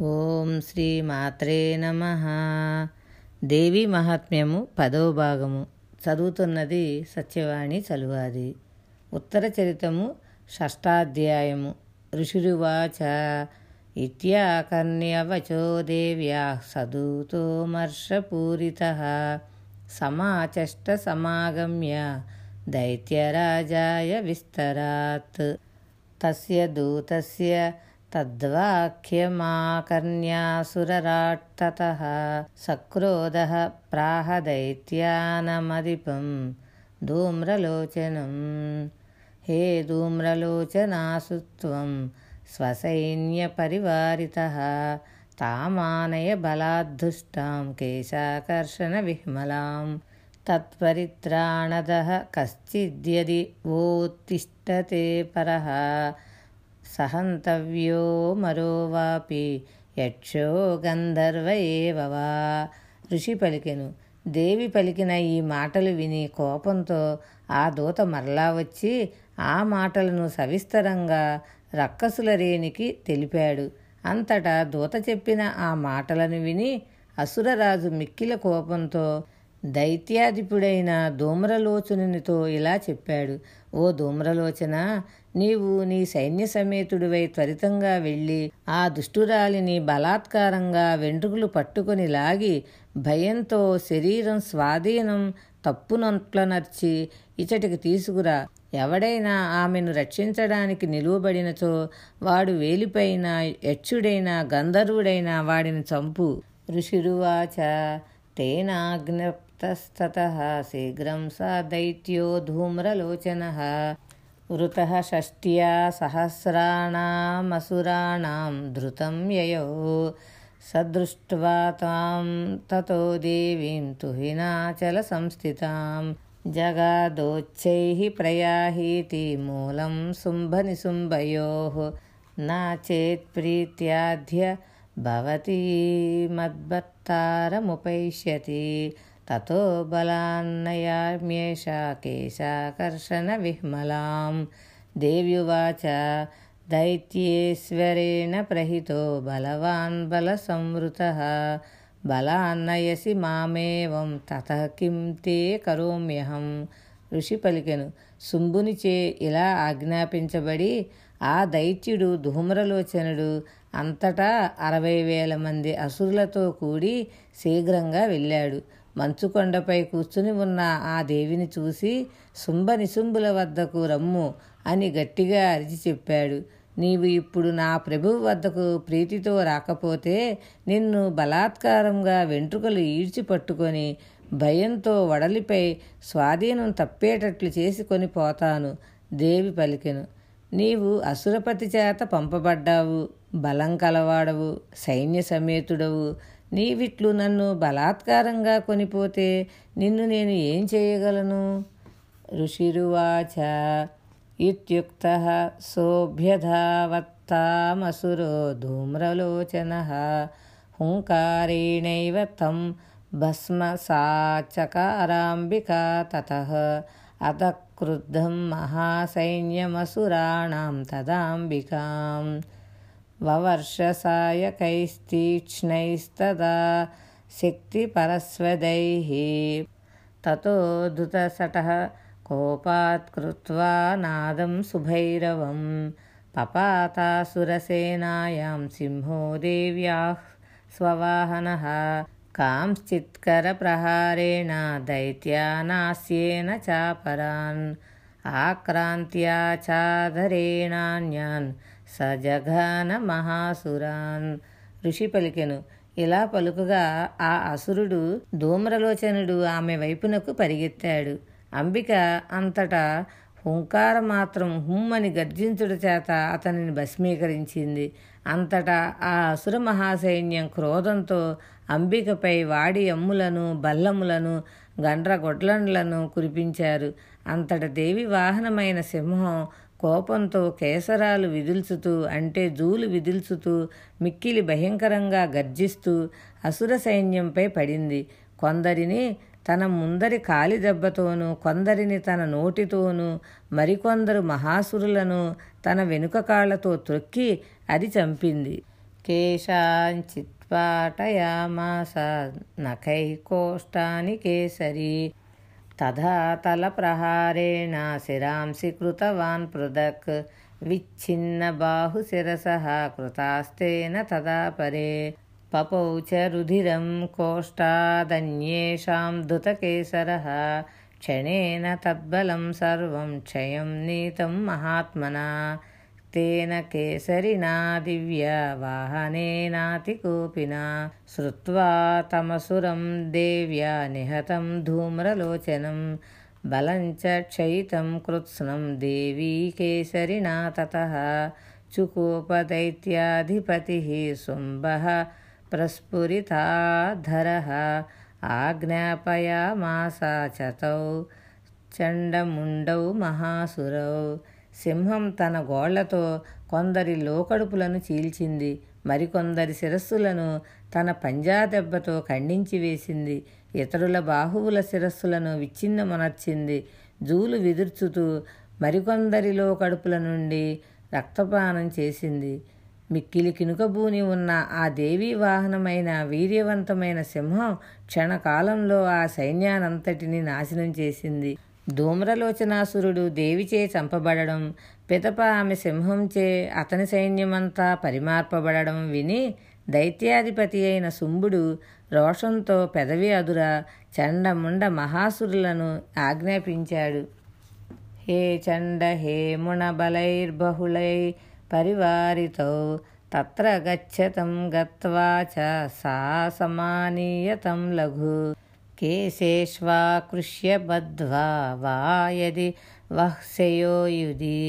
ఓం శ్రీ మాత్రే నమ. దేవి మహాత్మ్యము పదవ భాగము. చదువుతున్నది సత్యవాణి చలువాది. ఉత్తర చరితము షష్టాధ్యాయము. ఋషిరువాచ ఇత్యాకర్ణ్యవచో దేవ్యా సదూతో మర్షపూరిత. సమాచష్ట సమాగమ్య దైత్యరాజాయ విస్తరాత్. తస్య దూతస్య तद्वाख्यमाकर्ण्यासुरराट् ततः सक्रोधः प्राहदैत्यानमधिपं धूम्रलोचनं। हे धूम्रलोचनासु त्वं स्वसैन्यपरिवारितः तामानय बलाद्धुष्टां केशाकर्षणविह्मलां। तत्परित्राणदः कश्चिद्यदि वोत्तिष्ठते परः సహంతవ్యో మరోవాపి యక్షో గంధర్వ ఏవవా? ఋషి పలికెను. దేవి పలికిన ఈ మాటలు విని కోపంతో ఆ దూత మరలా వచ్చి ఆ మాటలను సవిస్తరంగా రక్కసులరేనికి తెలిపాడు. అంతటా దూత చెప్పిన ఆ మాటలను విని అసురరాజు మిక్కిల కోపంతో దైత్యాధిపుడైన ధూమ్రలోచనునితో ఇలా చెప్పాడు. ఓ ధూమ్రలోచన నీవు నీ సైన్య సమేతుడివై త్వరితంగా వెళ్ళి ఆ దుష్టురాలిని బలాత్కారంగా వెంట్రుకలు పట్టుకొని లాగి భయంతో శరీరం స్వాధీనం తప్పునొట్లనర్చి ఇచటికి తీసుకురా. ఎవడైనా ఆమెను రక్షించడానికి నిలువబడినచో వాడు వేలిపైన యక్షుడైన గంధర్వుడైన వాడిని చంపు. ఋషిరువాచ తేనాగ్న तस्ततः शीघ्रं स दैत्यो धूम्रलोचनः। ऋतः षष्ट्या सहस्राणामसुराणां धृतं ययौ। स दृष्ट्वा तां ततो देवीं तुहिनाचलसंस्थितां जगादोच्चैः प्रयाहीति मूलं शुम्भनिशुम्भयोः न चेत्प्रीत्याद्य भवती मद्भत्तारमुपैष्यति తతో బలాన్నయామ్యేష కేశాకర్షణ విహ్మలాం. దేవ్యువాచ దైత్యేశ్వరేణ ప్రహితో బలవాన్ బలసంవృత. బలాన్నయసి మామేవం తత కిం తే కరోమ్యహం. ఋషి పలికెను శుంభునిచే ఇలా ఆజ్ఞాపించబడి ఆ దైత్యుడు ధూమ్రలోచనుడు అంతటా అరవై వేల మంది అసురులతో కూడి శీఘ్రంగా వెళ్ళాడు. మంచుకొండపై కూర్చుని ఉన్న ఆ దేవిని చూసి శుంభ నిశుంభుల వద్దకు రమ్ము అని గట్టిగా అరిచి చెప్పాడు. నీవు ఇప్పుడు నా ప్రభువు వద్దకు ప్రీతితో రాకపోతే నిన్ను బలాత్కారంగా వెంట్రుకలు ఈడ్చి పట్టుకొని భయంతో వడలిపై స్వాధీనం తప్పేటట్లు చేసుకొని పోతాను. దేవి పలికెను. నీవు అసురపతి చేత పంపబడ్డావు. బలం కలవాడవు. సైన్య సమేతుడవు. నీవిట్లు నన్ను బలాత్కారంగా కొనిపోతే నిన్ను నేను ఏం చేయగలను? ఋషిరువాచ ఇత్యుక్త సోభ్యధావత్తామసురో ధూమ్రలోచన హుంకారేణైవ తం భస్మసాచకారాంబికా తత అత క్రుద్ధం మహాసైన్యమసురాణం తదాంబికాం వవర్షసాయకైస్తీక్ష్ణైస్తదా శక్తిపరస్వదైः తతోద్ధుతసటः కోపాత్ కృత్వా నాదం సుభైరవం పపాతాసురసేనాయాం సింహో దేవ్యాः స్వవాహనः కాంశ్చిత్కరప్రహారేణ దైత్యానాస్యేన చాపరాన్ ఆక్రాంత్యా చాధరేణాన్యాన్ సజఘాన మహాసురాన్. ఋషి పలికెను. ఇలా పలుకగా ఆ అసురుడు ధూమ్రలోచనుడు ఆమె వైపునకు పరిగెత్తాడు. అంబిక అంతటా హుంకార మాత్రం హుమ్మని గర్జించుడు చేత అతనిని భస్మీకరించింది. అంతటా ఆ అసుర మహాసైన్యం క్రోధంతో అంబికపై వాడి అమ్ములను బల్లములను గండ్రగొడ్లండ్లను కురిపించారు. అంతట దేవి వాహనమైన సింహం కోపంతో కేసరాలు విదుల్చుతూ అంటే జూలు విదుల్చుతూ మిక్కిలి భయంకరంగా గర్జిస్తూ అసుర సైన్యంపై పడింది. కొందరిని తన ముందరి కాలి దెబ్బతోనూ కొందరిని తన నోటితోనూ మరికొందరు మహాసురులను తన వెనుక కాళ్ళతో త్రొక్కి అది చంపింది. కేశాంచిత్పాటయామాస నఖైకోష్టాని కేసరి तथा तलप्रहारेण शिरांसि कृतवान् पृथक्। विच्छिन्नबाहुशिरसः कृतास्तेन तदा परे पपौ च रुधिरं कोष्ठादन्येषां धृतकेसरः। क्षणेन तद्बलं सर्वं क्षयं नीतं महात्मना। తేన కేసరినా దివ్య వాహనేనాతికోపినా శ్రుత్వా తమసురం దేవ్యా నిహతం ధూమ్రలోచనం బలంచ క్షయితం కృత్స్నం దేవీ కేసరినా తతः చుకోపదైత్యాధిపతిः శుంభ ప్రస్ఫురితాధరः ఆజ్ఞాపయామాసా చతౌ చండముండౌ మహాసురౌ సింహం తన గోళ్ళతో కొందరి లోకడుపులను చీల్చింది. మరికొందరి శిరస్సులను తన పంజా దెబ్బతో ఖండించి వేసింది. ఇతరుల బాహువుల శిరస్సులను విచ్ఛిన్నమనర్చింది. జూలు విదుర్చుతూ మరికొందరిలో కడుపుల నుండి రక్తపానం చేసింది. మిక్కిలి కినుకబూని ఉన్న ఆ దేవీ వాహనమైన వీర్యవంతమైన సింహం క్షణకాలంలో ఆ సైన్యానంతటిని నాశనం చేసింది. ధూమ్రలోచనాసురుడు దేవిచే చంపబడడం పితప ఆమె సింహంచే అతని సైన్యమంతా పరిమార్పబడడం విని దైత్యాధిపతి అయిన శుంభుడు రోషంతో పెదవి అదుర చండముండ మహాసురులను ఆజ్ఞాపించాడు. హే చండ హే ముణబలైర్బహుళై పరివారితో తత్ర గచ్చతం గత్వా చ సా సమానీయతం లఘు. केशेष्वाकृष्य बद्ध्वा वा यदि वह्स्ययो युधि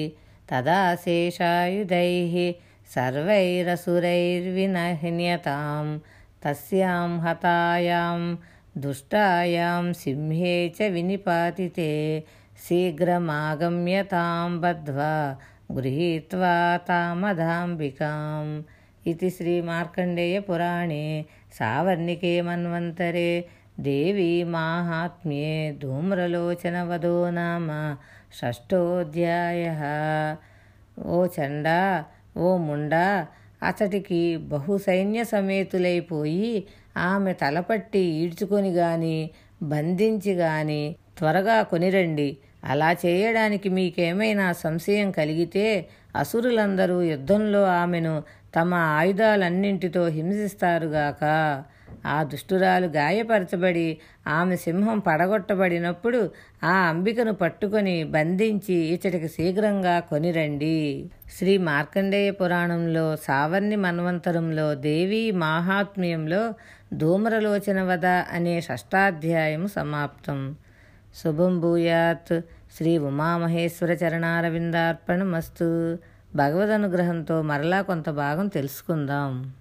तदा शेषायुधैः सर्वैरसुरैर्विनन्यतां तस्यां हतायां दुष्टायां सिंहे च विनिपातिते शीघ्रमागम्यतां बद्ध्वा गृहीत्वा तामधाम्बिकाम् इति श्रीमार्कण्डेयपुराणे सावर्णिके मन्वन्तरे దేవీ మాహాత్మ్యే ధూమ్రలోచనవదో నామ షష్ఠోధ్యాయ ఓ చండా ఓ ముండా అతడికి బహుసైన్య సమేతులైపోయి ఆమె తలపట్టి ఈడ్చుకొని గాని బంధించి గాని త్వరగా కొనిరండి. అలా చేయడానికి మీకేమైనా సంశయం కలిగితే అసురులందరూ యుద్ధంలో ఆమెను తమ ఆయుధాలన్నింటితో హింసిస్తారుగాక ఆ దుష్టురాలు గాయపరచబడి ఆమె సింహం పడగొట్టబడినప్పుడు ఆ అంబికను పట్టుకొని బంధించి ఇచ్చటికి శీఘ్రంగా కొనిరండి. శ్రీ మార్కండేయ పురాణంలో సావర్ణి మన్వంతరంలో దేవీ మాహాత్మ్యంలో ధూమ్రలోచన వద అనే షష్టాధ్యాయం సమాప్తం. శుభం భూయాత్. శ్రీ ఉమామహేశ్వర చరణారవిందార్పణమస్తు. భగవద్ అనుగ్రహంతో మరలా కొంత భాగం తెలుసుకుందాం.